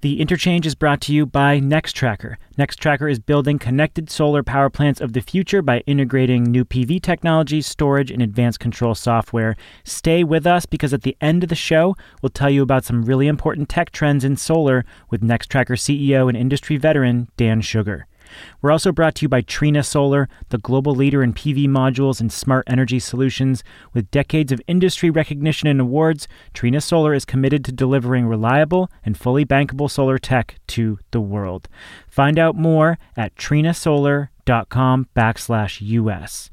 The interchange is brought to you by Nextracker. Nextracker is building connected solar power plants of the future by integrating new PV technology, storage, and advanced control software. Stay with us because at the end of the show, we'll tell you about some really important tech trends in solar with Nextracker CEO and industry veteran Dan Shugar. We're also brought to you by Trina Solar, the global leader in PV modules and smart energy solutions. With decades of industry recognition and awards, Trina Solar is committed to delivering reliable and fully bankable solar tech to the world. Find out more at trinasolar.com backslash US.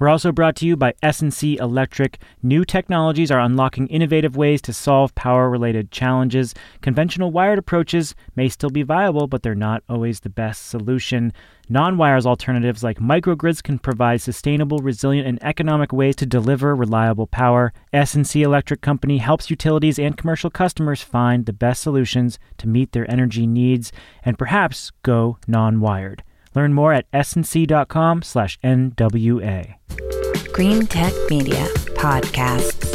We're also brought to you by S&C Electric. New technologies are unlocking innovative ways to solve power-related challenges. Conventional wired approaches may still be viable, but they're not always the best solution. Non-wires alternatives like microgrids can provide sustainable, resilient, and economic ways to deliver reliable power. S&C Electric Company helps utilities and commercial customers find the best solutions to meet their energy needs and perhaps go non-wired. Learn more at snc.com slash NWA. Greentech Media Podcasts.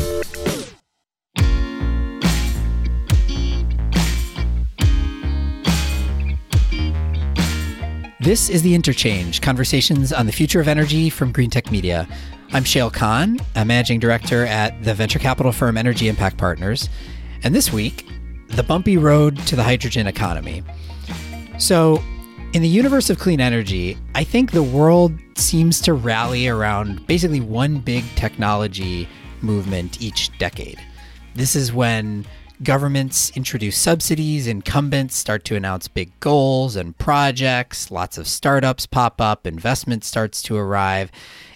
This is The Interchange Conversations on the Future of Energy from Greentech Media. I'm Shayle Kann, a managing director at the venture capital firm Energy Impact Partners. And this week, the bumpy road to the hydrogen economy. So, in the universe of clean energy, I think the world seems to rally around basically one big technology movement each decade. This is when governments introduce subsidies, incumbents start to announce big goals and projects, lots of startups pop up, investment starts to arrive,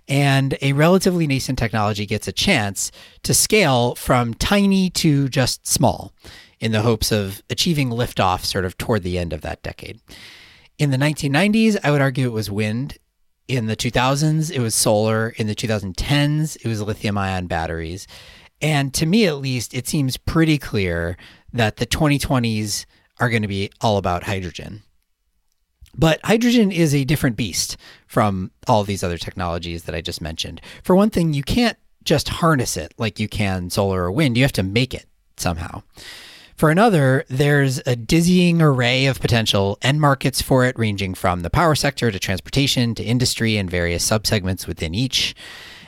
and a relatively nascent technology gets a chance to scale from tiny to just small in the hopes of achieving liftoff sort of toward the end of that decade. In the 1990s, I would argue it was wind. In the 2000s, it was solar. In the 2010s, it was lithium ion batteries. And to me, at least, it seems pretty clear that the 2020s are going to be all about hydrogen. But hydrogen is a different beast from all these other technologies that I just mentioned. For one thing, you can't just harness it like you can solar or wind, you have to make it somehow. For another, there's a dizzying array of potential end markets for it, ranging from the power sector to transportation to industry and various subsegments within each.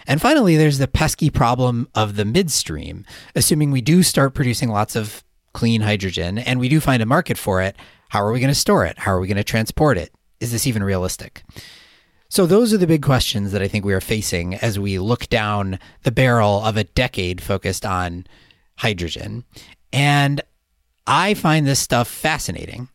And finally, there's the pesky problem of the midstream. Assuming we do start producing lots of clean hydrogen and we do find a market for it, how are we going to store it? How are we going to transport it? Is this even realistic? So, those are the big questions that I think we are facing as we look down the barrel of a decade focused on hydrogen. And I find this stuff fascinating.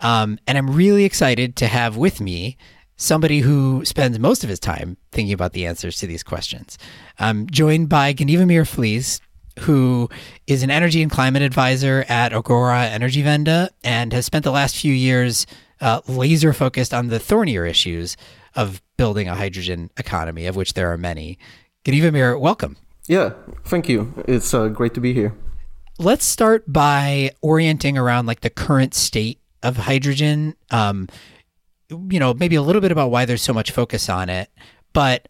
Um, and I'm really excited to have with me somebody who spends most of his time thinking about the answers to these questions. I'm joined by Gniewomir Flis, who is an energy and climate advisor at Agora Energiewende and has spent the last few years uh, laser focused on the thornier issues of building a hydrogen economy, of which there are many. Ganivamir, welcome. Yeah, thank you. It's uh, great to be here let's start by orienting around like the current state of hydrogen. Um, you know, maybe a little bit about why there's so much focus on it, but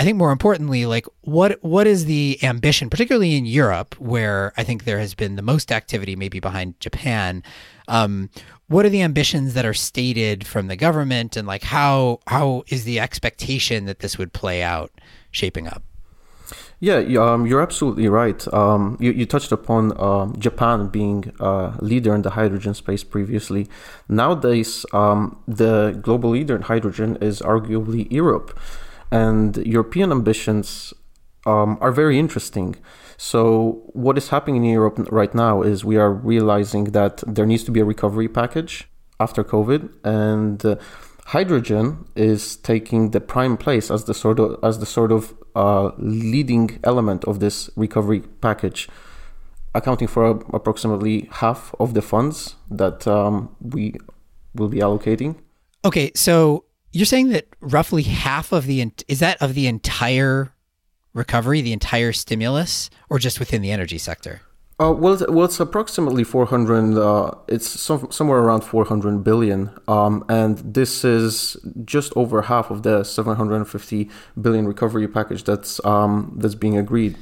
I think more importantly, like what what is the ambition, particularly in Europe, where I think there has been the most activity, maybe behind Japan. Um, what are the ambitions that are stated from the government, and like how how is the expectation that this would play out shaping up? Yeah, um, you're absolutely right. Um, you, you, touched upon uh, Japan being a leader in the hydrogen space previously. Nowadays, um, the global leader in hydrogen is arguably Europe, and European ambitions um, are very interesting. So, what is happening in Europe right now is we are realizing that there needs to be a recovery package after COVID, and uh, hydrogen is taking the prime place as the sort of as the sort of uh, leading element of this recovery package, accounting for approximately half of the funds that um, we will be allocating. Okay, so you're saying that roughly half of the is that of the entire recovery, the entire stimulus, or just within the energy sector? Uh, well, well, it's approximately 400. Uh, it's some, somewhere around 400 billion, um, and this is just over half of the 750 billion recovery package that's um, that's being agreed.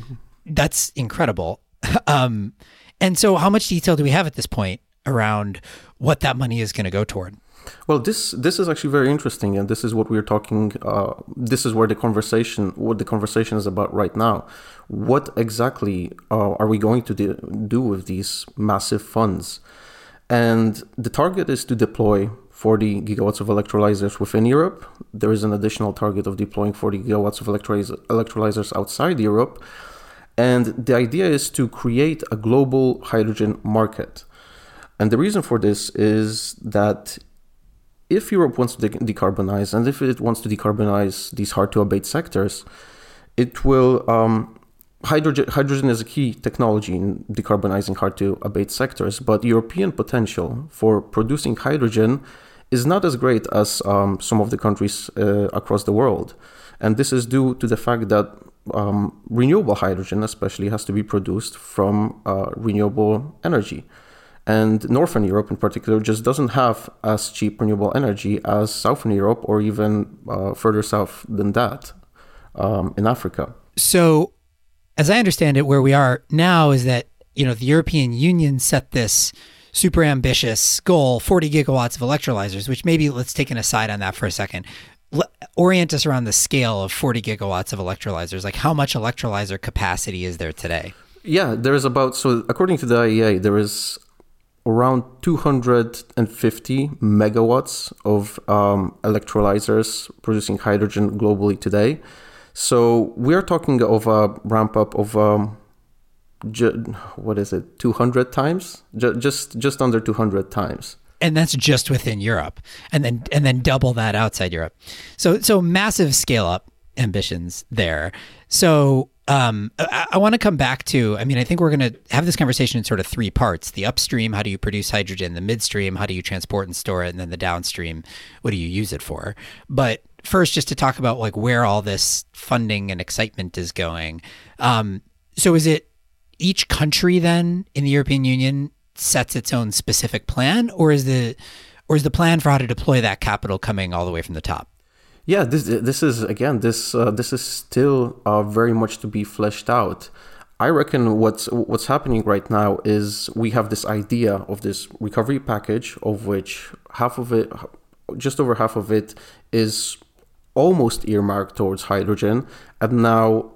That's incredible. um, and so, how much detail do we have at this point around what that money is going to go toward. Well, this this is actually very interesting, and this is what we're talking. Uh, this is where the conversation, what the conversation is about right now. What exactly uh, are we going to do, do with these massive funds? And the target is to deploy 40 gigawatts of electrolyzers within Europe. There is an additional target of deploying 40 gigawatts of electrolyzers outside Europe. And the idea is to create a global hydrogen market. And the reason for this is that if Europe wants to de- decarbonize and if it wants to decarbonize these hard to abate sectors, it will. Um, hydrogen, hydrogen is a key technology in decarbonizing hard to abate sectors, but European potential for producing hydrogen is not as great as um, some of the countries uh, across the world. And this is due to the fact that um, renewable hydrogen, especially, has to be produced from uh, renewable energy. And Northern Europe, in particular, just doesn't have as cheap renewable energy as Southern Europe or even uh, further south than that um, in Africa. So, as I understand it, where we are now is that you know the European Union set this super ambitious goal 40 gigawatts of electrolyzers which maybe let's take an aside on that for a second. Orient us around the scale of 40 gigawatts of electrolyzers. Like how much electrolyzer capacity is there today? Yeah there is about so according to the IEA there is around 250 megawatts of um, electrolyzers producing hydrogen globally today. So we are talking of a ramp up of um, ju- what is it, 200 times, ju- just just under 200 times. And that's just within Europe, and then and then double that outside Europe. So so massive scale up ambitions there. So um, I, I want to come back to. I mean, I think we're going to have this conversation in sort of three parts: the upstream, how do you produce hydrogen; the midstream, how do you transport and store it; and then the downstream, what do you use it for? But first, just to talk about like where all this funding and excitement is going. Um, so, is it each country then in the European Union sets its own specific plan, or is the or is the plan for how to deploy that capital coming all the way from the top? Yeah, this this is again this uh, this is still uh, very much to be fleshed out. I reckon what's what's happening right now is we have this idea of this recovery package of which half of it, just over half of it, is almost earmarked towards hydrogen, and now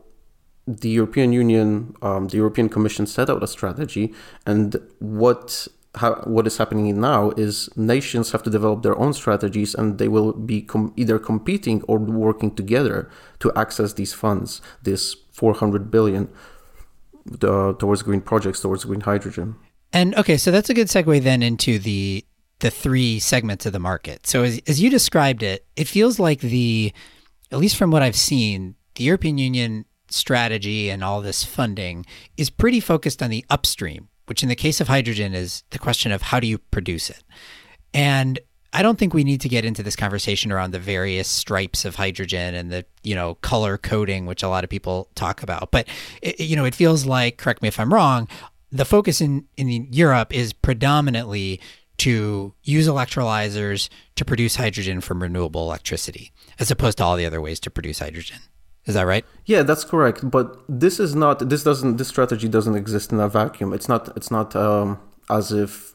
the European Union, um, the European Commission set out a strategy, and what how, what is happening now is nations have to develop their own strategies and they will be com- either competing or working together to access these funds, this 400 billion uh, towards green projects, towards green hydrogen. And okay, so that's a good segue then into the the three segments of the market. So as, as you described it, it feels like the, at least from what I've seen, the European Union strategy and all this funding is pretty focused on the upstream, which in the case of hydrogen is the question of how do you produce it. And I don't think we need to get into this conversation around the various stripes of hydrogen and the, you know, color coding, which a lot of people talk about. But, it, you know, it feels like, correct me if I'm wrong, the focus in, in Europe is predominantly to use electrolyzers to produce hydrogen from renewable electricity, as opposed to all the other ways to produce hydrogen. Is that right? Yeah, that's correct. But this is not. This doesn't. This strategy doesn't exist in a vacuum. It's not. It's not um, as if.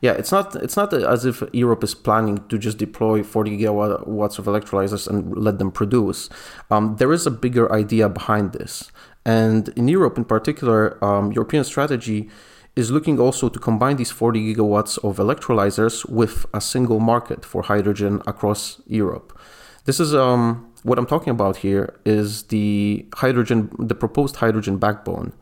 Yeah, it's not. It's not as if Europe is planning to just deploy 40 gigawatts of electrolyzers and let them produce. Um, there is a bigger idea behind this, and in Europe, in particular, um, European strategy is looking also to combine these 40 gigawatts of electrolyzers with a single market for hydrogen across Europe. This is um, what I'm talking about here is the hydrogen, the proposed hydrogen backbone,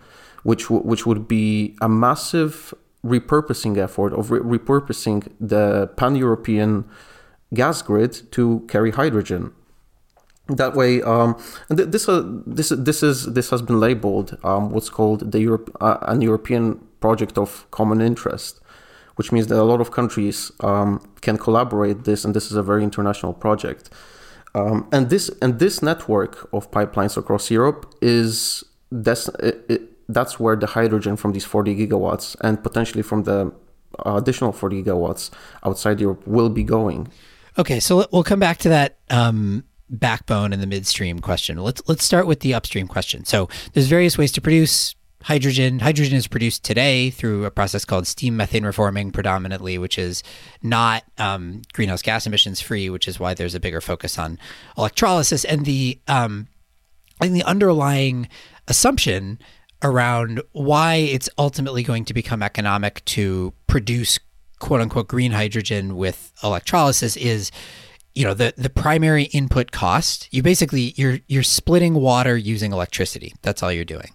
which w- which would be a massive repurposing effort of re- repurposing the pan-European gas grid to carry hydrogen. That way, um, and th- this uh, this this is this has been labeled um, what's called the Europe uh, an European project of common interest, which means that a lot of countries um, can collaborate this, and this is a very international project. Um, and this and this network of pipelines across Europe is that's it, that's where the hydrogen from these 40 gigawatts and potentially from the additional 40 gigawatts outside Europe will be going. Okay, so we'll come back to that um, backbone and the midstream question. Let's let's start with the upstream question. So there's various ways to produce hydrogen. Hydrogen is produced today through a process called steam methane reforming, predominantly, which is not um, greenhouse gas emissions free, which is why there's a bigger focus on electrolysis. And the um, and the underlying assumption around why it's ultimately going to become economic to produce quote unquote green hydrogen with electrolysis is you know the the primary input cost you basically you're you're splitting water using electricity that's all you're doing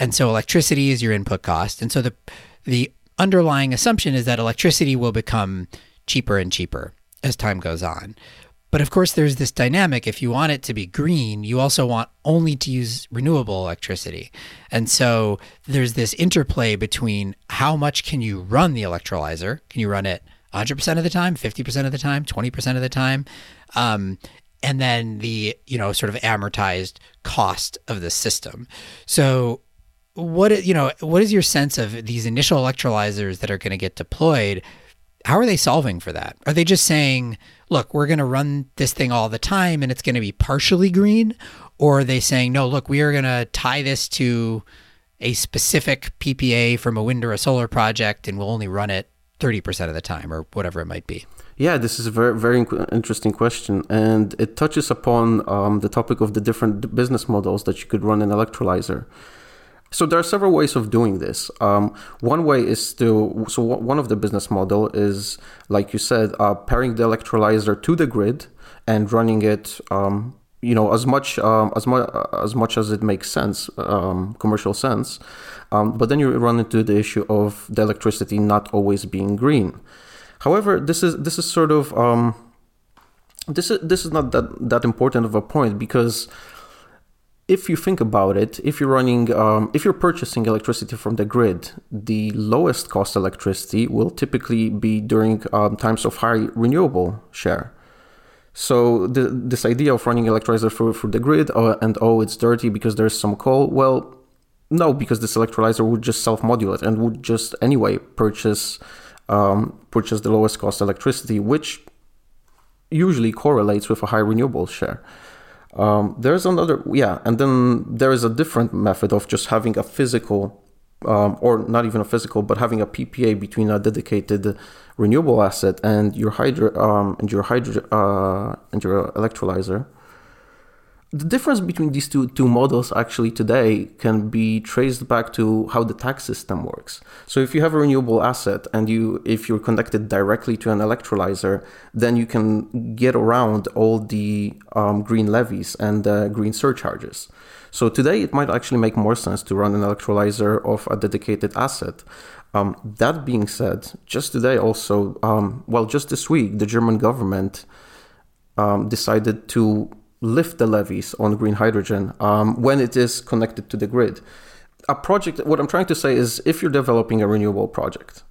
and so electricity is your input cost and so the the underlying assumption is that electricity will become cheaper and cheaper as time goes on but of course, there's this dynamic. If you want it to be green, you also want only to use renewable electricity. And so there's this interplay between how much can you run the electrolyzer? Can you run it 100% of the time, 50% of the time, 20% of the time? Um, and then the, you know, sort of amortized cost of the system. So what, you know, what is your sense of these initial electrolyzers that are going to get deployed? How are they solving for that? Are they just saying, look, we're going to run this thing all the time and it's going to be partially green? Or are they saying, no, look, we are going to tie this to a specific PPA from a wind or a solar project and we'll only run it 30% of the time or whatever it might be? Yeah, this is a very, very interesting question. And it touches upon um, the topic of the different business models that you could run an electrolyzer. So there are several ways of doing this. Um, one way is to so one of the business model is like you said, uh, pairing the electrolyzer to the grid and running it. Um, you know, as much um, as much as much as it makes sense, um, commercial sense. Um, but then you run into the issue of the electricity not always being green. However, this is this is sort of um, this is this is not that that important of a point because if you think about it, if you're running, um, if you're purchasing electricity from the grid, the lowest cost electricity will typically be during um, times of high renewable share. So the, this idea of running electrolyzer through, the grid uh, and oh it's dirty because there's some coal, well, no, because this electrolyzer would just self-modulate and would just anyway purchase um, purchase the lowest cost electricity, which usually correlates with a high renewable share. Um, there's another, yeah, and then there is a different method of just having a physical, um, or not even a physical, but having a PPA between a dedicated renewable asset and your hydro um, and your hydro uh, and your electrolyzer the difference between these two, two models actually today can be traced back to how the tax system works. So if you have a renewable asset and you if you're connected directly to an electrolyzer, then you can get around all the um, green levies and uh, green surcharges. So today it might actually make more sense to run an electrolyzer of a dedicated asset. Um, that being said, just today also, um, well, just this week, the German government um, decided to lift the levies on green hydrogen um, when it is connected to the grid. A project, what I'm trying to say is if you're developing a renewable project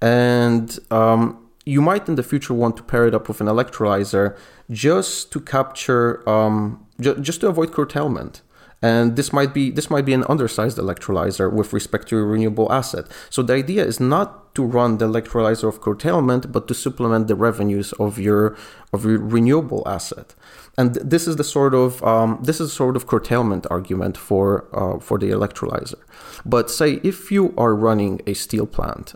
and um, you might in the future want to pair it up with an electrolyzer just to capture, um, ju- just to avoid curtailment and this might be this might be an undersized electrolyzer with respect to a renewable asset. So the idea is not to run the electrolyzer of curtailment, but to supplement the revenues of your of your renewable asset. And this is the sort of um, this is sort of curtailment argument for uh, for the electrolyzer. But say if you are running a steel plant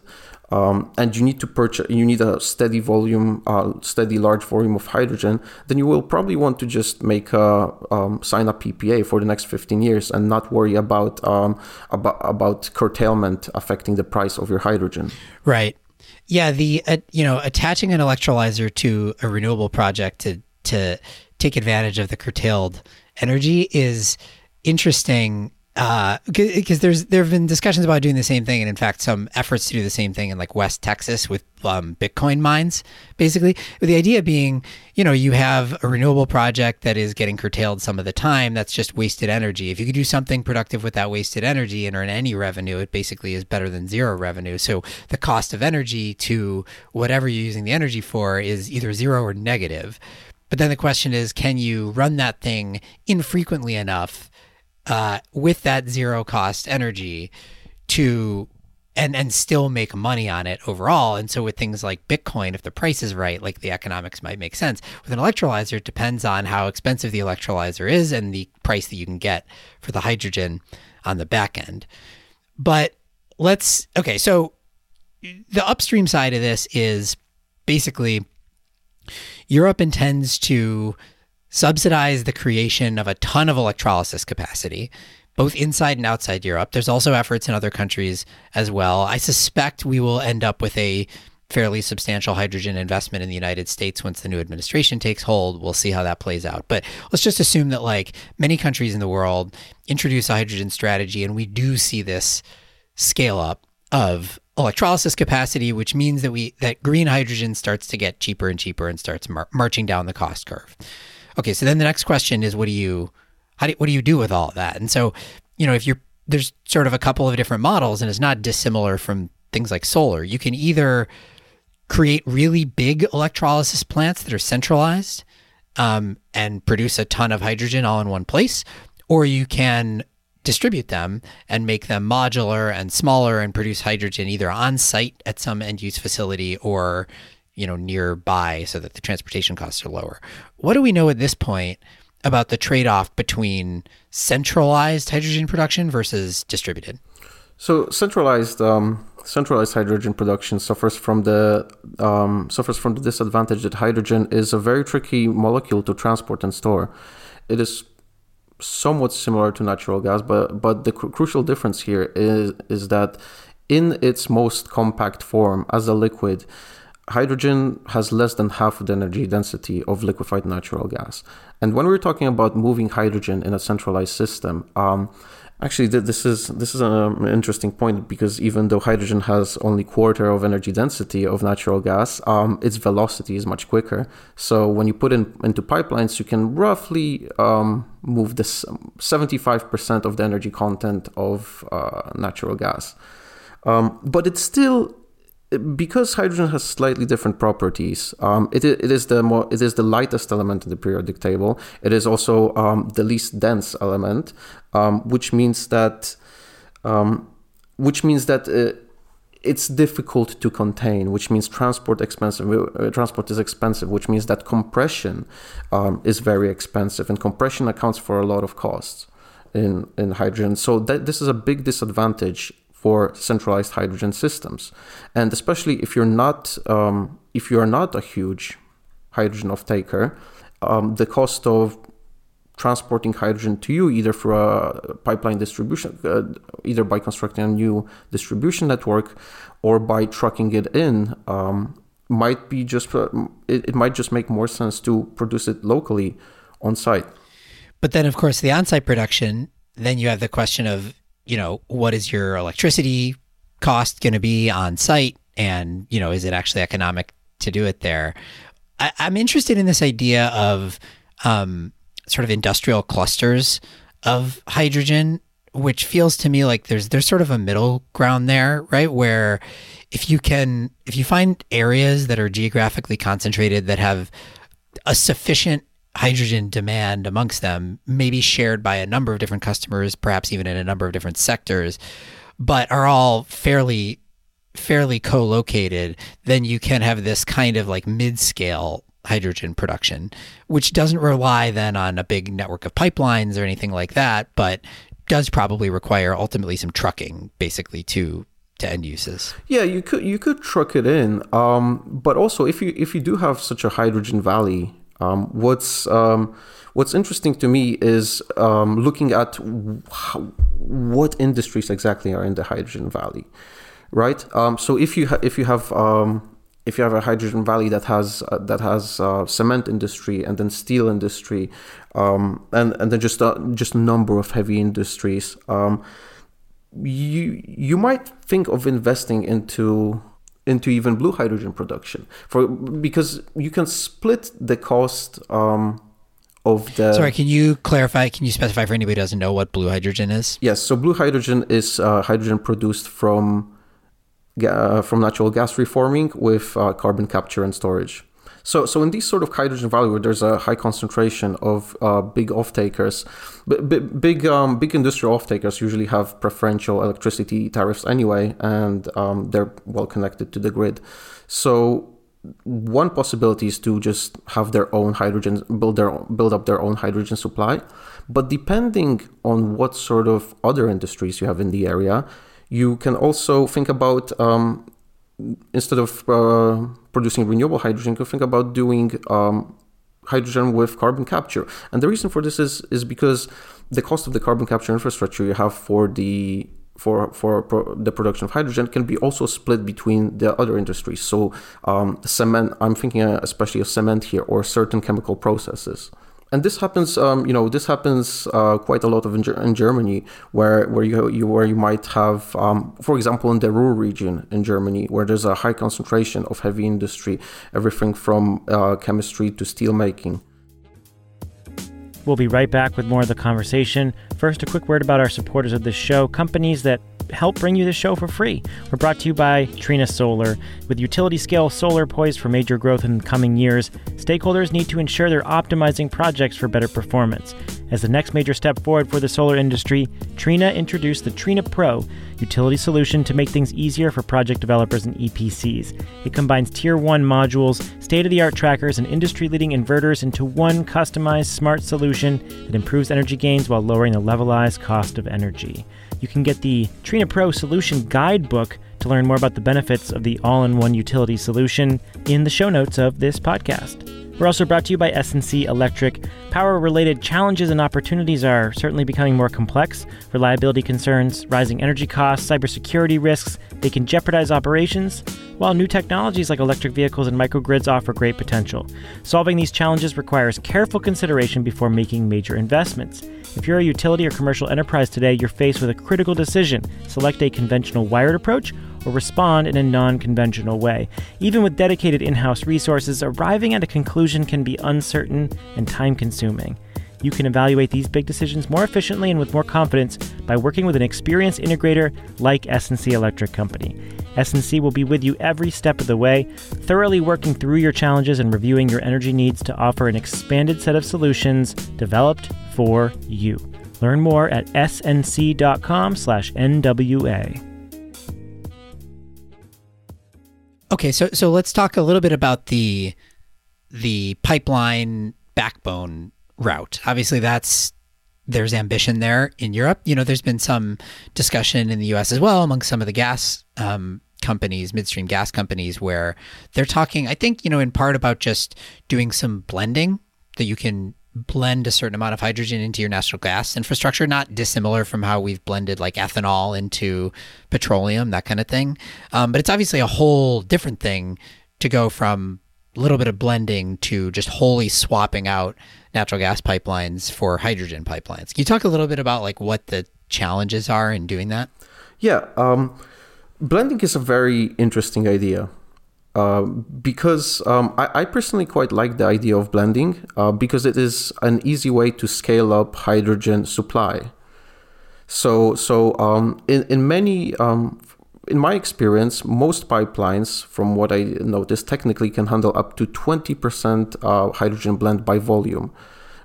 um, and you need to purchase, you need a steady volume, uh, steady large volume of hydrogen, then you will probably want to just make a um, sign a PPA for the next 15 years and not worry about um, about about curtailment affecting the price of your hydrogen. Right. Yeah. The uh, you know attaching an electrolyzer to a renewable project to to take advantage of the curtailed energy is interesting because uh, there's there have been discussions about doing the same thing, and in fact, some efforts to do the same thing in like West Texas with um, Bitcoin mines, basically. The idea being, you know, you have a renewable project that is getting curtailed some of the time. That's just wasted energy. If you could do something productive with that wasted energy and earn any revenue, it basically is better than zero revenue. So the cost of energy to whatever you're using the energy for is either zero or negative. But then the question is, can you run that thing infrequently enough? uh, with that zero cost energy to and and still make money on it overall. And so with things like Bitcoin, if the price is right, like the economics might make sense. With an electrolyzer, it depends on how expensive the electrolyzer is and the price that you can get for the hydrogen on the back end. but let's okay. So the upstream side of this is basically Europe intends to subsidize the creation of a ton of electrolysis capacity, both inside and outside Europe. There's also efforts in other countries as well. I suspect we will end up with a fairly substantial hydrogen investment in the United States once the new administration takes hold. We'll see how that plays out. But let's just assume that like many countries in the world introduce a hydrogen strategy and we do see this scale up of electrolysis capacity, which means that we that green hydrogen starts to get cheaper and cheaper and starts mar- marching down the cost curve. Okay, so then the next question is, what do you, how do what do you do with all that? And so, you know, if you're there's sort of a couple of different models, and it's not dissimilar from things like solar. You can either create really big electrolysis plants that are centralized um, and produce a ton of hydrogen all in one place, or you can distribute them and make them modular and smaller and produce hydrogen either on site at some end use facility or you know nearby so that the transportation costs are lower. What do we know at this point about the trade-off between centralized hydrogen production versus distributed? So centralized um, centralized hydrogen production suffers from the um, suffers from the disadvantage that hydrogen is a very tricky molecule to transport and store. It is somewhat similar to natural gas, but but the cr- crucial difference here is is that in its most compact form as a liquid, hydrogen has less than half the energy density of liquefied natural gas. And when we're talking about moving hydrogen in a centralized system, um, Actually, this is this is an interesting point because even though hydrogen has only quarter of energy density of natural gas, um, its velocity is much quicker. So when you put in into pipelines, you can roughly um, move this seventy five percent of the energy content of uh, natural gas. Um, but it's still because hydrogen has slightly different properties, um, it, it is the more it is the lightest element in the periodic table. It is also um, the least dense element, um, which means that um, which means that uh, it's difficult to contain, which means transport expensive. Uh, transport is expensive, which means that compression um, is very expensive, and compression accounts for a lot of costs in in hydrogen. So that this is a big disadvantage for centralized hydrogen systems, and especially if you're not um, if you are not a huge hydrogen off taker, um, the cost of transporting hydrogen to you either through a pipeline distribution, uh, either by constructing a new distribution network or by trucking it in, um, might be just uh, it, it might just make more sense to produce it locally on site. But then, of course, the on-site production. Then you have the question of you know, what is your electricity cost going to be on site? And, you know, is it actually economic to do it there? I, am interested in this idea of um, sort of industrial clusters of hydrogen, which feels to me like there's there's sort of a middle ground there, right? Where if you can if you find areas that are geographically concentrated that have a sufficient hydrogen demand amongst them, maybe shared by a number of different customers, perhaps even in a number of different sectors, but are all fairly fairly co-located, then you can have this kind of like mid-scale hydrogen production, which doesn't rely then on a big network of pipelines or anything like that, but does probably require ultimately some trucking basically to to end uses. Yeah, you could you could truck it in, um, but also if you if you do have such a hydrogen valley um, what's um, what's interesting to me is um, looking at how, what industries exactly are in the hydrogen valley, right? Um, so if you ha- if you have um, if you have a hydrogen valley that has uh, that has uh, cement industry and then steel industry, um, and and then just a, just a number of heavy industries, you you might think of investing into into even blue hydrogen production. For because you can split the cost um, of the sorry can you clarify can you specify for anybody who doesn't know what blue hydrogen is? Yes so blue hydrogen is uh, hydrogen produced from uh, from natural gas reforming with uh, carbon capture and storage so, so in these sort of hydrogen valley where there's a high concentration of uh, big off-takers, b- b- big um, big industrial off-takers usually have preferential electricity tariffs anyway, and um, they're well connected to the grid. So one possibility is to just have their own hydrogen build their build up their own hydrogen supply, but depending on what sort of other industries you have in the area, You can also think about um, instead of uh, producing renewable hydrogen, you can think about doing um, hydrogen with carbon capture. And the reason for this is is because the cost of the carbon capture infrastructure you have for the for for pro- the production of hydrogen can be also split between the other industries. So um, cement, I'm thinking uh, especially of cement here, or certain chemical processes and this happens um, you know this happens uh, quite a lot of in, in, Germany where where you, you where you might have um, for example in the Ruhr region in Germany where there's a high concentration of heavy industry everything from uh, chemistry to steel making We'll be right back with more of the conversation. First, a quick word about our supporters of this show companies that help bring you the show for free. We're brought to you by Trina Solar. With utility scale solar poised for major growth in the coming years, stakeholders need to ensure they're optimizing projects for better performance. As the next major step forward for the solar industry, Trina introduced the Trina Pro utility solution to make things easier for project developers and EPCs. It combines Tier 1 modules, state of the art trackers, and industry leading inverters into one customized smart solution that improves energy gains while lowering the levelized cost of energy. You can get the Trina Pro Solution Guidebook to learn more about the benefits of the all in one utility solution in the show notes of this podcast. We're also brought to you by S&C Electric. Power related challenges and opportunities are certainly becoming more complex. Reliability concerns, rising energy costs, cybersecurity risks, they can jeopardize operations, while new technologies like electric vehicles and microgrids offer great potential. Solving these challenges requires careful consideration before making major investments. If you're a utility or commercial enterprise today, you're faced with a critical decision select a conventional wired approach or respond in a non conventional way. Even with dedicated in house resources, arriving at a conclusion can be uncertain and time consuming. You can evaluate these big decisions more efficiently and with more confidence by working with an experienced integrator like S&C Electric Company. S&C will be with you every step of the way, thoroughly working through your challenges and reviewing your energy needs to offer an expanded set of solutions developed for you. Learn more at snc.com/nwa. Okay, so so let's talk a little bit about the the pipeline backbone route. Obviously, that's there's ambition there in Europe. You know, there's been some discussion in the U.S. as well among some of the gas um, companies, midstream gas companies, where they're talking. I think you know, in part about just doing some blending that you can blend a certain amount of hydrogen into your natural gas infrastructure, not dissimilar from how we've blended like ethanol into petroleum, that kind of thing. Um, but it's obviously a whole different thing to go from a little bit of blending to just wholly swapping out natural gas pipelines for hydrogen pipelines. Can you talk a little bit about like what the challenges are in doing that? Yeah, um, blending is a very interesting idea. Uh, because um, I, I, personally quite like the idea of blending uh, because it is an easy way to scale up hydrogen supply. So, so um, in in many, um, in my experience, most pipelines, from what I noticed, technically can handle up to twenty percent uh, hydrogen blend by volume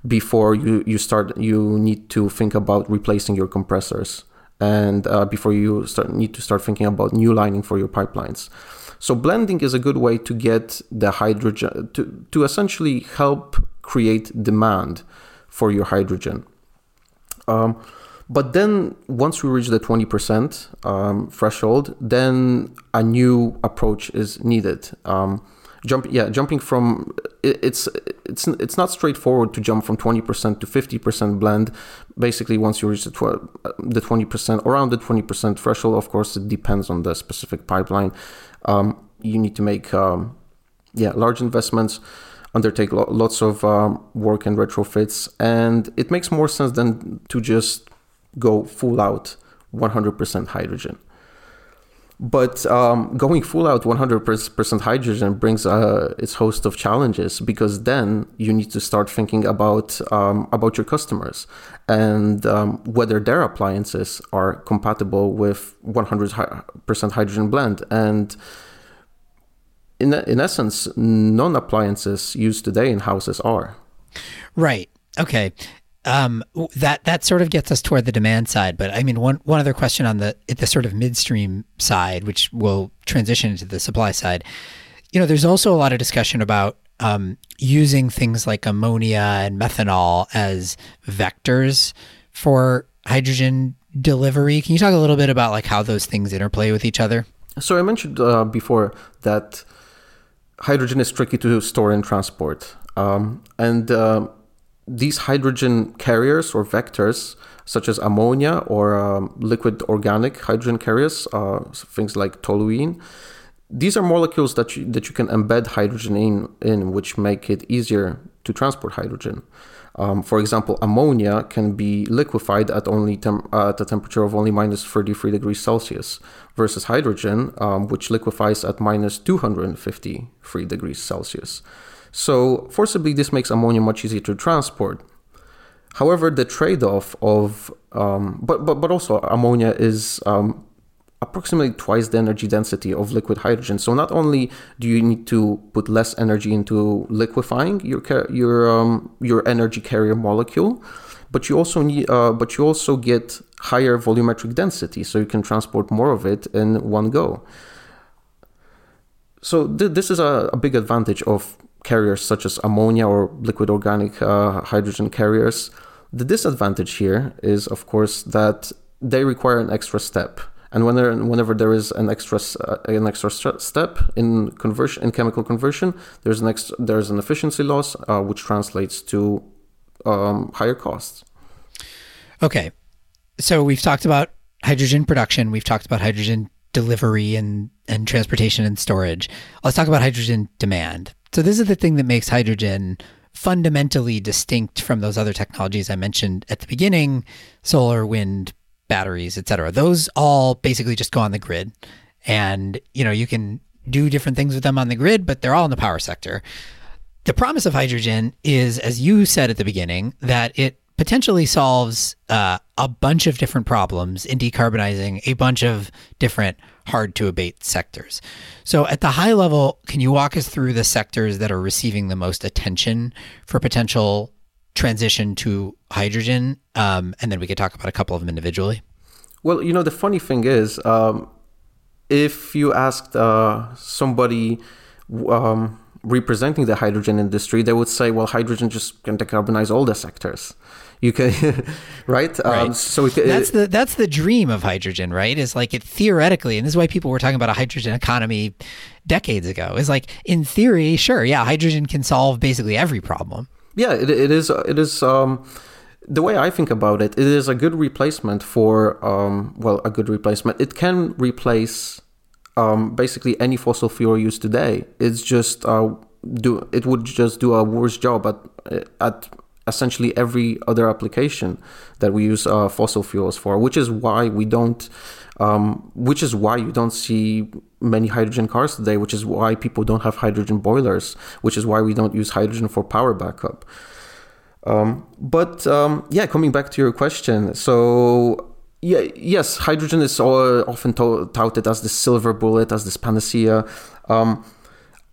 before you you start. You need to think about replacing your compressors and uh, before you start need to start thinking about new lining for your pipelines. So blending is a good way to get the hydrogen to, to essentially help create demand for your hydrogen. Um, but then once we reach the 20% um, threshold, then a new approach is needed. Um, jump, yeah, jumping from it, it's it's it's not straightforward to jump from 20% to 50% blend. Basically, once you reach the, tw- the 20%, around the 20% threshold, of course, it depends on the specific pipeline um, you need to make um, yeah large investments undertake lo- lots of um, work and retrofits and it makes more sense than to just go full out 100% hydrogen. But um, going full out 100% hydrogen brings uh, its host of challenges because then you need to start thinking about um, about your customers and um, whether their appliances are compatible with 100% hydrogen blend. And in in essence non appliances used today in houses are. Right. Okay um, that that sort of gets us toward the demand side. But I mean, one one other question on the the sort of midstream side, which will transition into the supply side. You know, there's also a lot of discussion about um, using things like ammonia and methanol as vectors for hydrogen delivery. Can you talk a little bit about like how those things interplay with each other? So I mentioned uh, before that hydrogen is tricky to store and transport, um, and uh, these hydrogen carriers or vectors, such as ammonia or um, liquid organic hydrogen carriers, uh, things like toluene, these are molecules that you, that you can embed hydrogen in, in, which make it easier to transport hydrogen. Um, for example, ammonia can be liquefied at only tem- at a temperature of only minus 33 degrees Celsius, versus hydrogen, um, which liquefies at minus 253 degrees Celsius. So, forcibly, this makes ammonia much easier to transport. However, the trade-off of, um, but, but but also ammonia is um, approximately twice the energy density of liquid hydrogen. So not only do you need to put less energy into liquefying your your um, your energy carrier molecule, but you also need uh, but you also get higher volumetric density, so you can transport more of it in one go. So th- this is a, a big advantage of carriers such as ammonia or liquid organic uh, hydrogen carriers. The disadvantage here is, of course, that they require an extra step. And whenever, whenever there is an extra uh, an extra step in conversion in chemical conversion, there's an extra, there's an efficiency loss, uh, which translates to um, higher costs. Okay, so we've talked about hydrogen production, we've talked about hydrogen delivery and and transportation and storage. Let's talk about hydrogen demand. So this is the thing that makes hydrogen fundamentally distinct from those other technologies I mentioned at the beginning, solar, wind, batteries, etc. Those all basically just go on the grid. And, you know, you can do different things with them on the grid, but they're all in the power sector. The promise of hydrogen is, as you said at the beginning, that it potentially solves uh, a bunch of different problems in decarbonizing a bunch of different hard to abate sectors. So, at the high level, can you walk us through the sectors that are receiving the most attention for potential transition to hydrogen? Um, and then we could talk about a couple of them individually. Well, you know, the funny thing is, um, if you asked uh, somebody, um, representing the hydrogen industry, they would say, well, hydrogen just can decarbonize all the sectors. You can, right? Um, right. Um, so that's the that's the dream of hydrogen, right? Is like it theoretically, and this is why people were talking about a hydrogen economy decades ago. Is like in theory, sure, yeah, hydrogen can solve basically every problem. Yeah, it, it is. It is. Um, the way I think about it, it is a good replacement for, um, well, a good replacement. It can replace um, basically any fossil fuel used today. It's just uh, do it would just do a worse job at at essentially every other application that we use uh, fossil fuels for, which is why we don't. Um, which is why you don't see many hydrogen cars today, which is why people don't have hydrogen boilers, which is why we don't use hydrogen for power backup. Um, but um, yeah, coming back to your question, so yeah, yes, hydrogen is often touted as the silver bullet, as this panacea. Um,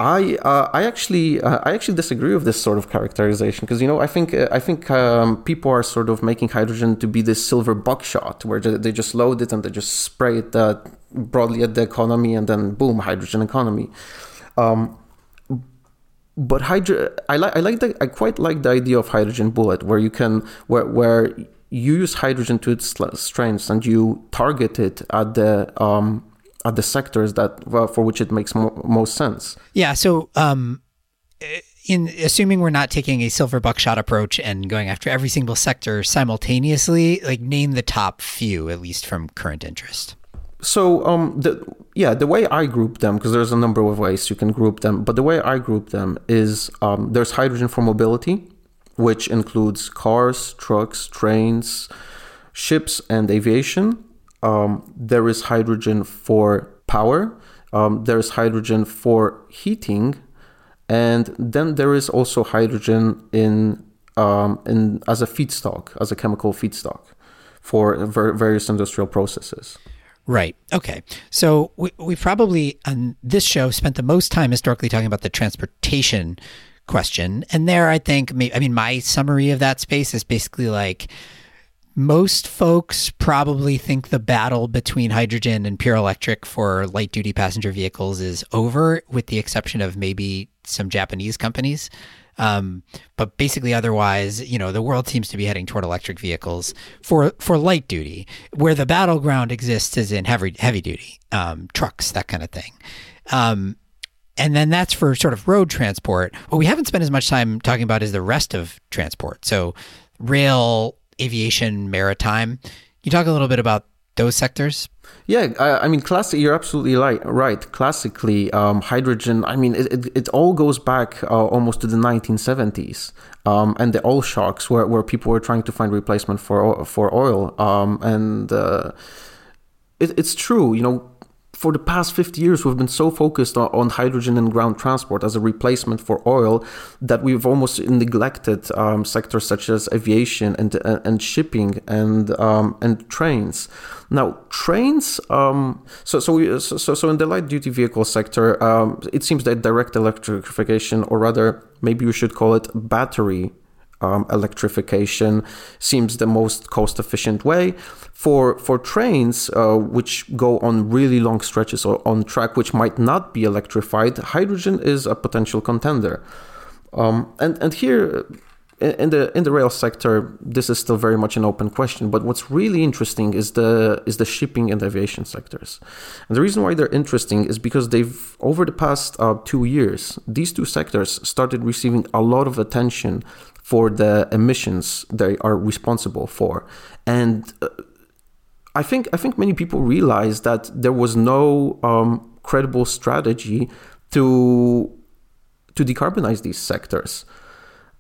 I uh, I actually uh, I actually disagree with this sort of characterization because you know I think uh, I think um, people are sort of making hydrogen to be this silver buckshot where they just load it and they just spray it uh, broadly at the economy and then boom hydrogen economy. Um, but hydro I like I like the I quite like the idea of hydrogen bullet where you can where where you use hydrogen to its strengths and you target it at the um, at the sectors that well, for which it makes mo- most sense. Yeah. So, um, in assuming we're not taking a silver buckshot approach and going after every single sector simultaneously, like name the top few at least from current interest. So, um, the yeah, the way I group them because there's a number of ways you can group them, but the way I group them is um, there's hydrogen for mobility which includes cars, trucks, trains, ships, and aviation. Um, there is hydrogen for power. Um, there is hydrogen for heating, and then there is also hydrogen in um, in as a feedstock, as a chemical feedstock for various industrial processes. Right. Okay. So we, we probably on this show spent the most time historically talking about the transportation question. And there, I think, I mean, my summary of that space is basically like most folks probably think the battle between hydrogen and pure electric for light duty passenger vehicles is over, with the exception of maybe some Japanese companies. Um, but basically, otherwise, you know, the world seems to be heading toward electric vehicles for for light duty. Where the battleground exists is in heavy heavy duty um, trucks, that kind of thing. Um, and then that's for sort of road transport. What we haven't spent as much time talking about is the rest of transport. So, rail, aviation, maritime. You talk a little bit about those sectors? Yeah, I, I mean, classic. You're absolutely right. Right. Classically, um, hydrogen. I mean, it, it, it all goes back uh, almost to the 1970s um, and the oil shocks, where, where people were trying to find replacement for for oil. Um, and uh, it, it's true. You know, for the past 50 years, we've been so focused on, hydrogen and ground transport as a replacement for oil that we've almost neglected um, sectors such as aviation and uh, and shipping and um, and trains. Now, trains. Um, so so, we, so so in the light duty vehicle sector, um, it seems that direct electrification, or rather, maybe we should call it battery um, electrification seems the most cost efficient way. For for trains uh, which go on really long stretches or on track which might not be electrified, hydrogen is a potential contender. Um, and and here in the in the rail sector, this is still very much an open question. But what's really interesting is the is the shipping and aviation sectors, and the reason why they're interesting is because they've over the past uh, two years, these two sectors started receiving a lot of attention for the emissions they are responsible for, and. Uh, I think I think many people realize that there was no um, credible strategy to to decarbonize these sectors.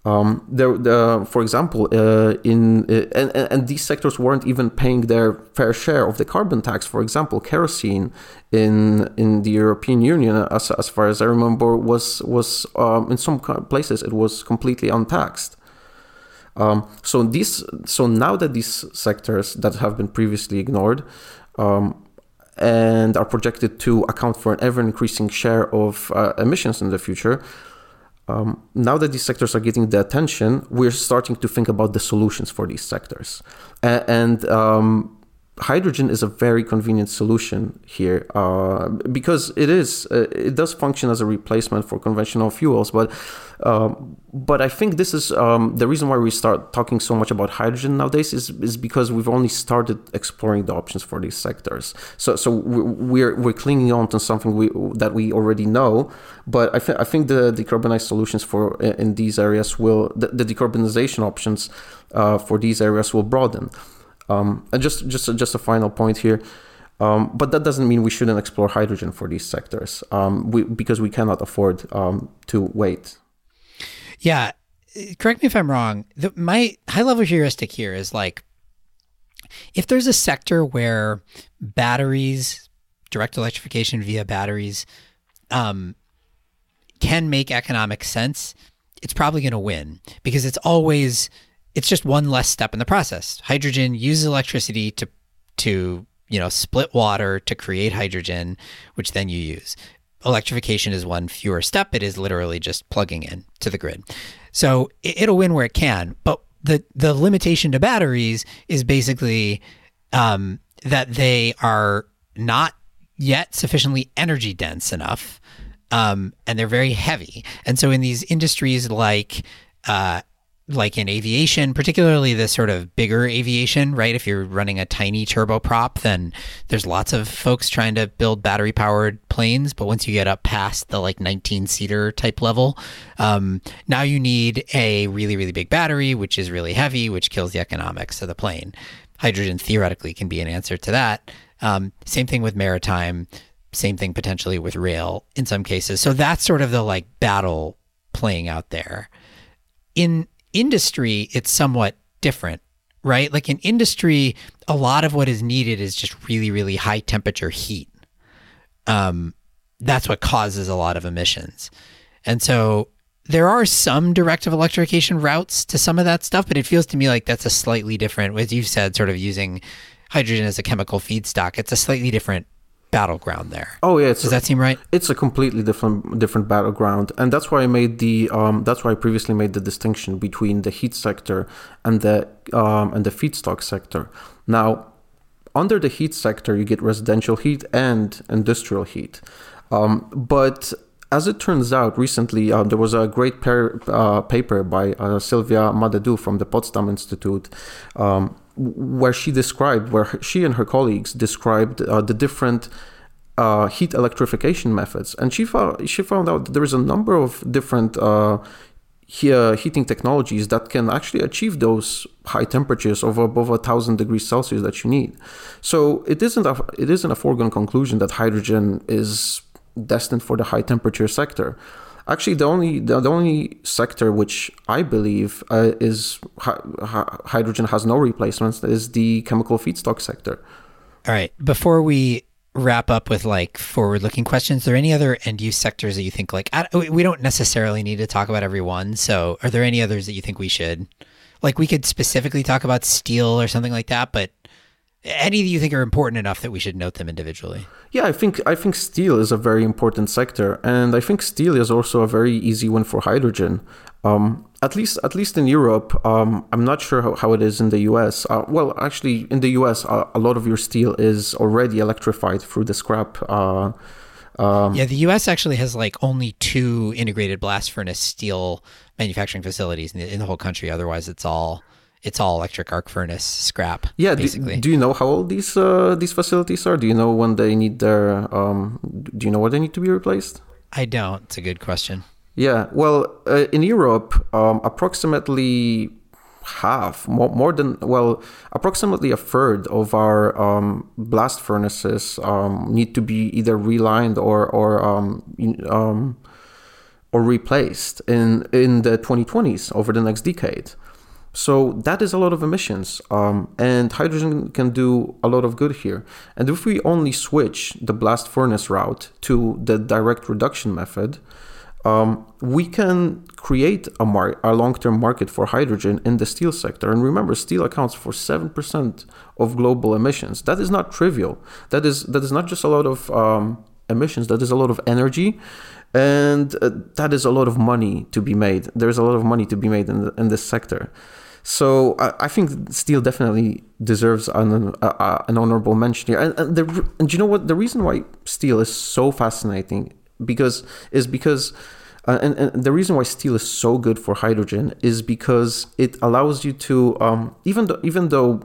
Um, there, for example, uh, in uh, and, and these sectors weren't even paying their fair share of the carbon tax. For example, kerosene in in the European Union, as, as far as I remember, was was um, in some places it was completely untaxed. Um, so these, so now that these sectors that have been previously ignored um, and are projected to account for an ever increasing share of uh, emissions in the future um, now that these sectors are getting the attention, we're starting to think about the solutions for these sectors. And, and um, hydrogen is a very convenient solution here uh, because it is uh, it does function as a replacement for conventional fuels but um, but I think this is um, the reason why we start talking so much about hydrogen nowadays is, is because we've only started exploring the options for these sectors. So so we're we're clinging on to something we that we already know but I, th- I think the decarbonized solutions for in these areas will the, the decarbonization options uh, for these areas will broaden um, and just just just a final point here. Um, but that doesn't mean we shouldn't explore hydrogen for these sectors um, we, because we cannot afford um, to wait. Yeah, correct me if I'm wrong. The, my high level heuristic here is like if there's a sector where batteries, direct electrification via batteries, um, can make economic sense, it's probably going to win because it's always it's just one less step in the process. Hydrogen uses electricity to to you know split water to create hydrogen, which then you use. Electrification is one fewer step. It is literally just plugging in to the grid. So it'll win where it can. But the the limitation to batteries is basically um, that they are not yet sufficiently energy dense enough, um, and they're very heavy. And so in these industries like uh, like in aviation, particularly the sort of bigger aviation, right? If you're running a tiny turboprop, then there's lots of folks trying to build battery powered planes. But once you get up past the like 19 seater type level, um, now you need a really, really big battery, which is really heavy, which kills the economics of the plane. Hydrogen theoretically can be an answer to that. Um, same thing with maritime, same thing potentially with rail in some cases. So that's sort of the like battle playing out there. In industry, it's somewhat different, right? Like in industry, a lot of what is needed is just really, really high temperature heat. Um, that's what causes a lot of emissions. And so there are some directive electrification routes to some of that stuff, but it feels to me like that's a slightly different, as you've said, sort of using hydrogen as a chemical feedstock. It's a slightly different battleground there. Oh yeah, does that seem right? It's a completely different different battleground, and that's why I made the um, that's why I previously made the distinction between the heat sector and the um, and the feedstock sector. Now, under the heat sector, you get residential heat and industrial heat, um, but as it turns out, recently uh, there was a great par- uh, paper by uh, Silvia Madeddu from the Potsdam Institute, um, where she described, where she and her colleagues described uh, the different uh, heat electrification methods, and she found she found out that there is a number of different uh, heating technologies that can actually achieve those high temperatures of above a thousand degrees Celsius that you need. So it isn't a it isn't a foregone conclusion that hydrogen is destined for the high temperature sector. Actually, the only the, the only sector which I believe uh, is hi- hydrogen has no replacements is the chemical feedstock sector. All right. Before we wrap up with like forward looking questions, are there any other end use sectors that you think like we don't necessarily need to talk about every one? So, are there any others that you think we should? Like, we could specifically talk about steel or something like that, but any that you think are important enough that we should note them individually? Yeah, I think I think steel is a very important sector, and I think steel is also a very easy one for hydrogen. Um, at least at least in Europe, um, I'm not sure how, how, it is in the US. Uh, well, actually, in the US, uh, a lot of your steel is already electrified through the scrap. Uh, um, yeah, the U.S. actually has like only two integrated blast furnace steel manufacturing facilities in the, in the whole country. Otherwise, it's all it's all electric arc furnace scrap. Yeah, basically. Do, do you know how old these uh, these facilities are? Do you know when they need their um, Do you know when they need to be replaced? I don't. It's a good question. Yeah, well, uh, in Europe, um, approximately half, more, more, than well, approximately a third of our um, blast furnaces um, need to be either relined or or um, um, or replaced in in the 2020s over the next decade. So that is a lot of emissions, um, and hydrogen can do a lot of good here. And if we only switch the blast furnace route to the direct reduction method, um, we can create a, mar- a long-term market for hydrogen in the steel sector. And remember, steel accounts for seven percent of global emissions. That is not trivial. That is that is not just a lot of um, emissions. That is a lot of energy and uh, that is a lot of money to be made. There's a lot of money to be made in, the, in this sector. So I, I think steel definitely deserves an, uh, an honorable mention here. And, and, the, and you know what? The reason why steel is so fascinating because is because uh, and, and, the reason why steel is so good for hydrogen is because it allows you to um, even though even though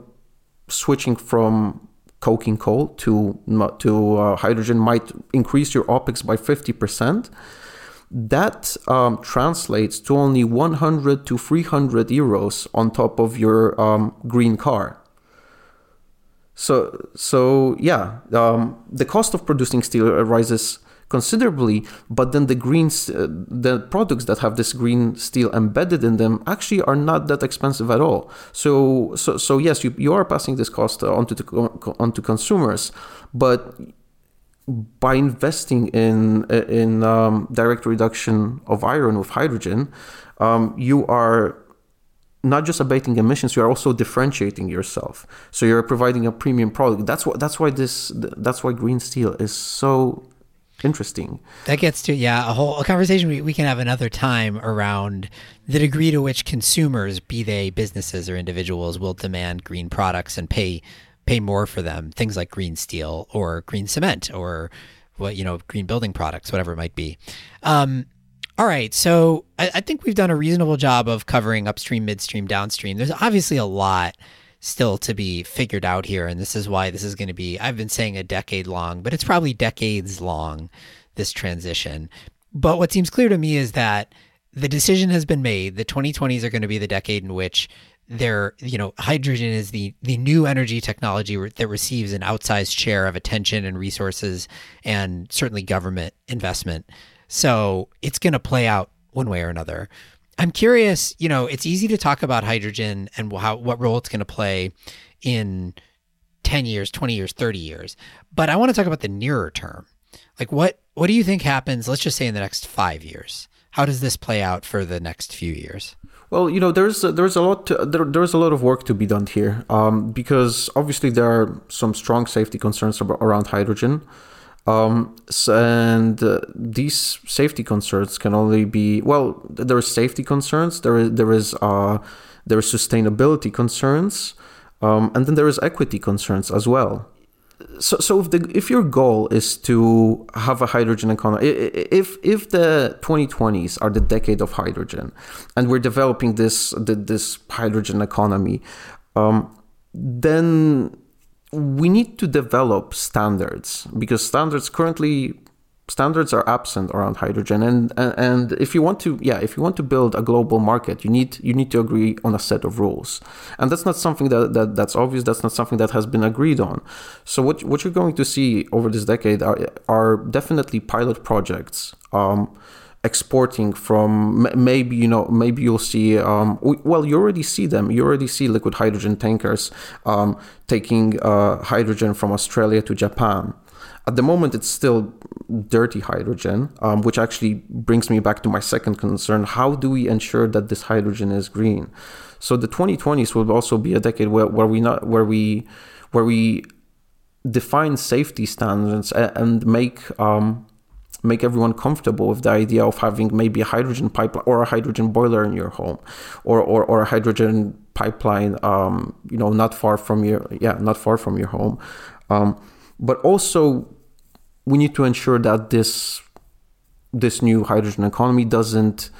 switching from coking coal to to uh, hydrogen might increase your opex by 50% that um, translates to only 100 to 300 euros on top of your um, green car. So, so yeah, um, the cost of producing steel rises considerably, but then the green, uh, the products that have this green steel embedded in them actually are not that expensive at all. So, so, so yes, you, you are passing this cost onto the, onto consumers, but by investing in in um, direct reduction of iron with hydrogen, um, you are not just abating emissions, you are also differentiating yourself. So you're providing a premium product. That's what that's why this that's why green steel is so interesting. That gets to yeah, a whole a conversation we, we can have another time around the degree to which consumers, be they businesses or individuals, will demand green products and pay pay more for them. Things like green steel or green cement or what you know, green building products, whatever it might be. Um, all right, so I, I think we've done a reasonable job of covering upstream, midstream, downstream. There's obviously a lot still to be figured out here, and this is why this is going to be. I've been saying a decade long, but it's probably decades long. This transition. But what seems clear to me is that the decision has been made. The 2020s are going to be the decade in which there you know hydrogen is the the new energy technology that receives an outsized share of attention and resources and certainly government investment. So it's going to play out one way or another. I'm curious you know it's easy to talk about hydrogen and how what role it's going to play in 10 years 20 years 30 years but i want to talk about the nearer term. Like what what do you think happens let's just say in the next 5 years how does this play out for the next few years well, you know, there's there's a lot to, there, there's a lot of work to be done here um, because obviously there are some strong safety concerns around hydrogen, um, and uh, these safety concerns can only be well. There are safety concerns. There is there is uh, there is sustainability concerns, um, and then there is equity concerns as well. So, so if the if your goal is to have a hydrogen economy, if if the 2020s are the decade of hydrogen, and we're developing this this hydrogen economy, um, then we need to develop standards because standards currently standards are absent around hydrogen. And, and if you want to yeah if you want to build a global market you need you need to agree on a set of rules. And that's not something that, that that's obvious. That's not something that has been agreed on. So what what you're going to see over this decade are are definitely pilot projects um, exporting from maybe you know maybe you'll see um, well you already see them. You already see liquid hydrogen tankers um, taking uh, hydrogen from australia to japan at the moment, it's still dirty hydrogen, um, which actually brings me back to my second concern. How do we ensure that this hydrogen is green? So the 2020s will also be a decade where, where we not where we where we define safety standards and make um, make everyone comfortable with the idea of having maybe a hydrogen pipeline or a hydrogen boiler in your home, or or, or a hydrogen pipeline, um, you know, not far from your yeah, not far from your home, um, but also we need to ensure that this this new hydrogen economy doesn't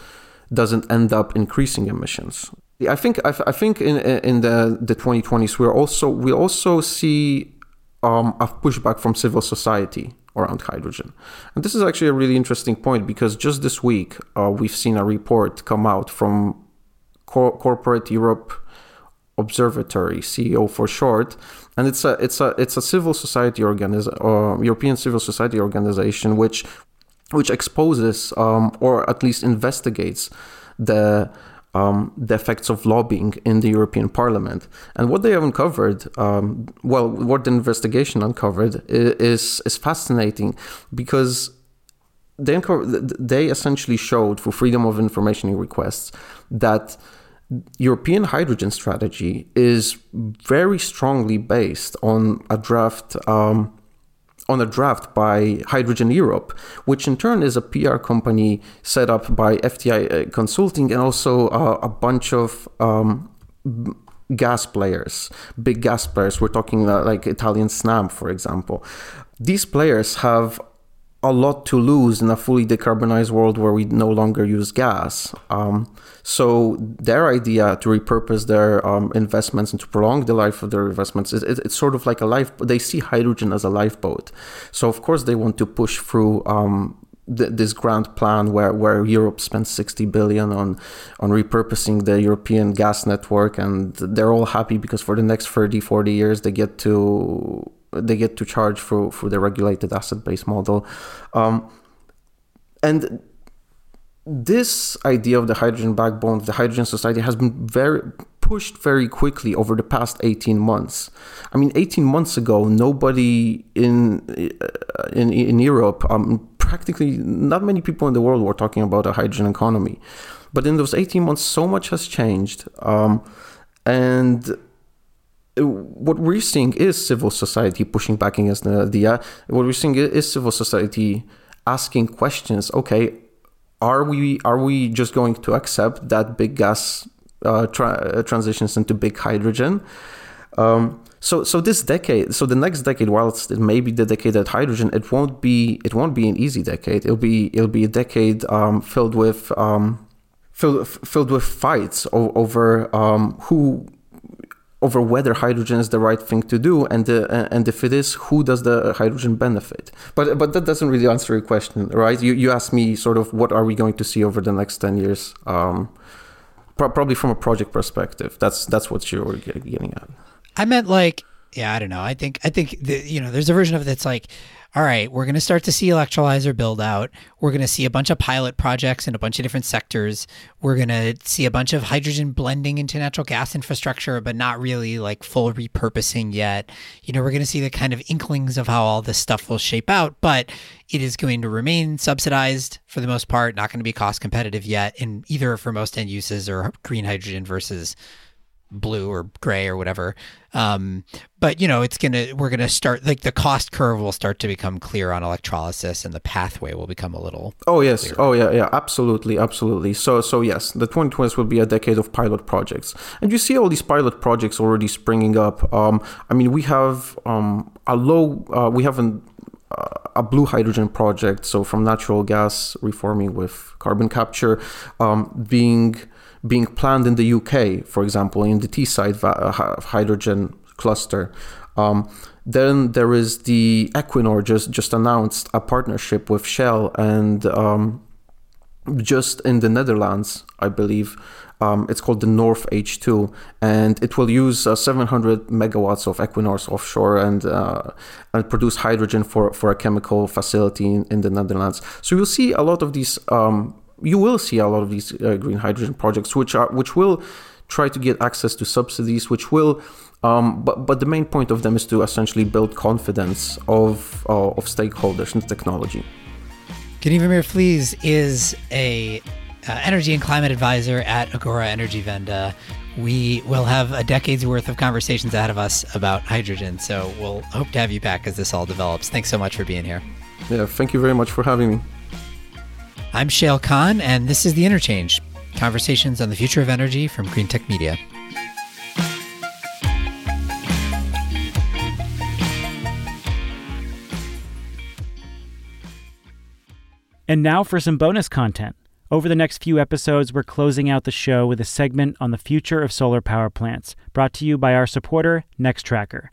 doesn't end up increasing emissions. I think I, I think in in the the 2020s we also we also see um, a pushback from civil society around hydrogen, and this is actually a really interesting point because just this week uh, we've seen a report come out from Cor- Corporate Europe Observatory, CEO for short, and it's a it's a it's a civil society organization, uh, European civil society organization, which which exposes um, or at least investigates the um, the effects of lobbying in the European Parliament. And what they have uncovered, um, well, what the investigation uncovered is is fascinating because they they essentially showed for freedom of information requests that European hydrogen strategy is very strongly based on a draft um, on a draft by Hydrogen Europe, which in turn is a PR company set up by FTI Consulting and also uh, a bunch of um, gas players, big gas players. We're talking uh, like Italian Snam, for example. These players have a lot to lose in a fully decarbonized world where we no longer use gas. Um, so their idea to repurpose their um, investments and to prolong the life of their investments is it, it's sort of like a life. They see hydrogen as a lifeboat. So of course they want to push through. Um, this grand plan where, where Europe spends 60 billion on on repurposing the European gas network and they're all happy because for the next 30 40 years they get to they get to charge for for the regulated asset based model, um, and this idea of the hydrogen backbone the hydrogen society has been very pushed very quickly over the past 18 months. I mean, 18 months ago, nobody in uh, in, in Europe, um, practically not many people in the world were talking about a hydrogen economy. But in those 18 months, so much has changed. Um, and what we're seeing is civil society pushing back against the idea. What we're seeing is civil society asking questions. Okay, are we are we just going to accept that big gas uh, tra- uh, transitions into big hydrogen? Um, so so this decade, so the next decade, whilst it may be the decade of hydrogen, it won't be it won't be an easy decade. It'll be it'll be a decade um, filled with um, filled filled with fights over um, who over whether hydrogen is the right thing to do and and if it is who does the hydrogen benefit? But but that doesn't really answer your question right? You you asked me sort of what are we going to see over the next 10 years um, pro- probably from a project perspective. That's that's what you were getting at. I meant like yeah i don't know. I think i think the, you know there's a version of it that's like all right, we're going to start to see electrolyzer build out. We're going to see a bunch of pilot projects in a bunch of different sectors. We're going to see a bunch of hydrogen blending into natural gas infrastructure, but not really like full repurposing yet. You know, we're going to see the kind of inklings of how all this stuff will shape out, but it is going to remain subsidized for the most part, not going to be cost competitive yet in either for most end uses or green hydrogen versus blue or gray or whatever. Um, but you know, it's gonna we're gonna start like the cost curve will start to become clear on electrolysis, and the pathway will become a little. Oh yes, clearer. oh yeah, yeah, absolutely, absolutely. So so yes, the 2020s will be a decade of pilot projects, and you see all these pilot projects already springing up. Um, I mean, we have um, a low. Uh, we have an, a blue hydrogen project, so from natural gas reforming with carbon capture, um, being being planned in the UK, for example, in the Teesside hydrogen cluster. Um, then there is the Equinor just just announced a partnership with Shell and um, just in the Netherlands, I believe. Um, it's called the North H2, and it will use uh, 700 megawatts of Equinor's offshore and uh, and produce hydrogen for, for a chemical facility in, in the Netherlands. So you'll see a lot of these. Um, you will see a lot of these uh, green hydrogen projects, which are which will try to get access to subsidies, which will um, but but the main point of them is to essentially build confidence of uh, of stakeholders in the technology. Gniewomir Flis is a uh, energy and climate advisor at Agora Energiewende. We will have a decade's worth of conversations ahead of us about hydrogen, so we'll hope to have you back as this all develops. Thanks so much for being here. Yeah, thank you very much for having me. I'm Shayle Kann, and this is The Interchange conversations on the future of energy from Greentech Media. And now for some bonus content. Over the next few episodes, we're closing out the show with a segment on the future of solar power plants, brought to you by our supporter, Nextracker.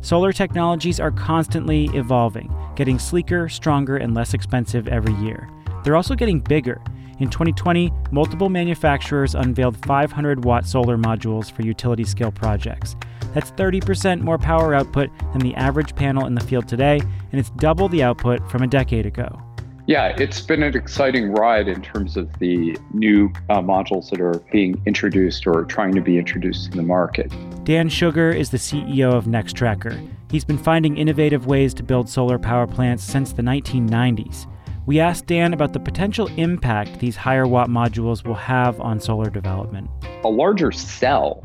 Solar technologies are constantly evolving, getting sleeker, stronger, and less expensive every year. They're also getting bigger. In 2020, multiple manufacturers unveiled 500 watt solar modules for utility scale projects. That's 30% more power output than the average panel in the field today, and it's double the output from a decade ago. Yeah, it's been an exciting ride in terms of the new uh, modules that are being introduced or trying to be introduced in the market. Dan Shugar is the CEO of Nextracker. He's been finding innovative ways to build solar power plants since the 1990s. We asked Dan about the potential impact these higher watt modules will have on solar development. A larger cell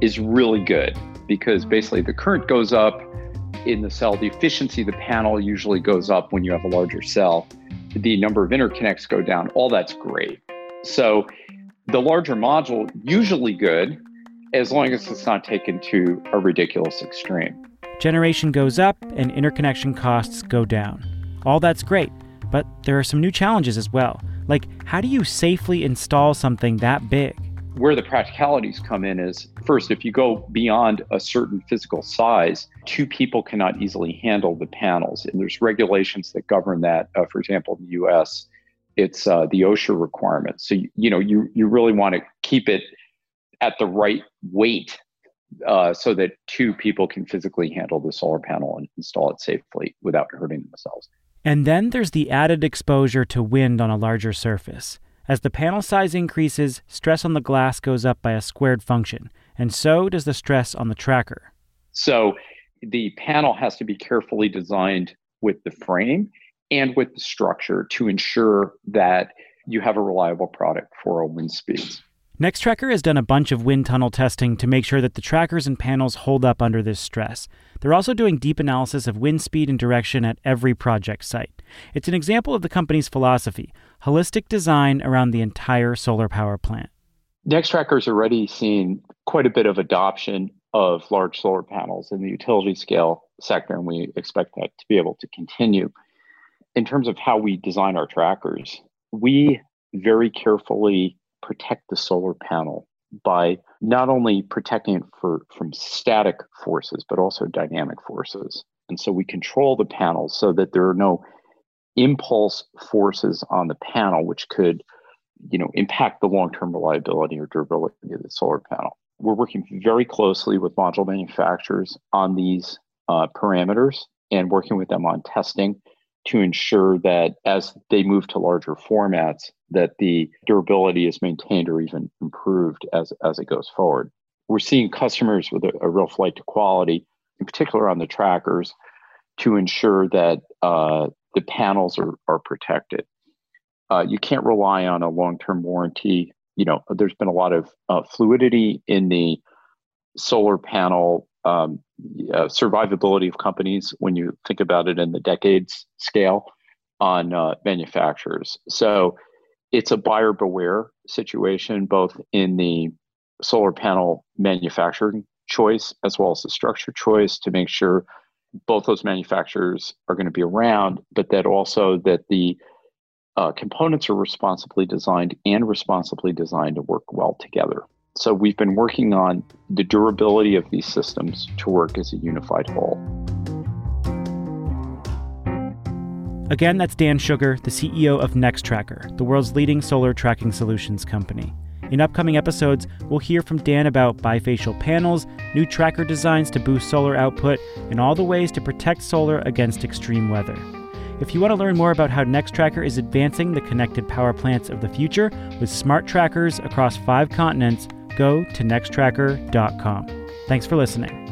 is really good because mm. basically the current goes up in the cell, the efficiency of the panel usually goes up when you have a larger cell. The number of interconnects go down. All that's great. So the larger module, usually good, as long as it's not taken to a ridiculous extreme. Generation goes up and interconnection costs go down. All that's great, but there are some new challenges as well. Like, how do you safely install something that big? Where the practicalities come in is first, if you go beyond a certain physical size, two people cannot easily handle the panels. And there's regulations that govern that. Uh, for example, in the US, it's uh, the OSHA requirement. So, you, you know, you, you really want to keep it at the right weight uh, so that two people can physically handle the solar panel and install it safely without hurting themselves. And then there's the added exposure to wind on a larger surface. As the panel size increases, stress on the glass goes up by a squared function, and so does the stress on the tracker. So the panel has to be carefully designed with the frame and with the structure to ensure that you have a reliable product for all wind speeds. Nextracker has done a bunch of wind tunnel testing to make sure that the trackers and panels hold up under this stress. They're also doing deep analysis of wind speed and direction at every project site. It's an example of the company's philosophy holistic design around the entire solar power plant. Nextracker's already seen quite a bit of adoption of large solar panels in the utility scale sector, and we expect that to be able to continue. In terms of how we design our trackers, we very carefully protect the solar panel by not only protecting it for, from static forces, but also dynamic forces. And so we control the panel so that there are no impulse forces on the panel, which could you know, impact the long-term reliability or durability of the solar panel. We're working very closely with module manufacturers on these uh, parameters and working with them on testing to ensure that as they move to larger formats, that the durability is maintained or even improved as, as it goes forward. We're seeing customers with a, a real flight to quality, in particular on the trackers, to ensure that uh, the panels are, are protected. Uh, you can't rely on a long-term warranty. You know, there's been a lot of uh, fluidity in the solar panel um, uh, survivability of companies when you think about it in the decades scale on uh, manufacturers. So it's a buyer beware situation, both in the solar panel manufacturing choice as well as the structure choice to make sure both those manufacturers are going to be around, but that also that the uh, components are responsibly designed and responsibly designed to work well together. So we've been working on the durability of these systems to work as a unified whole. Again, that's Dan Shugar, the CEO of Nextracker, the world's leading solar tracking solutions company. In upcoming episodes, we'll hear from Dan about bifacial panels, new tracker designs to boost solar output, and all the ways to protect solar against extreme weather. If you want to learn more about how Nextracker is advancing the connected power plants of the future with smart trackers across five continents, go to nextracker.com. Thanks for listening.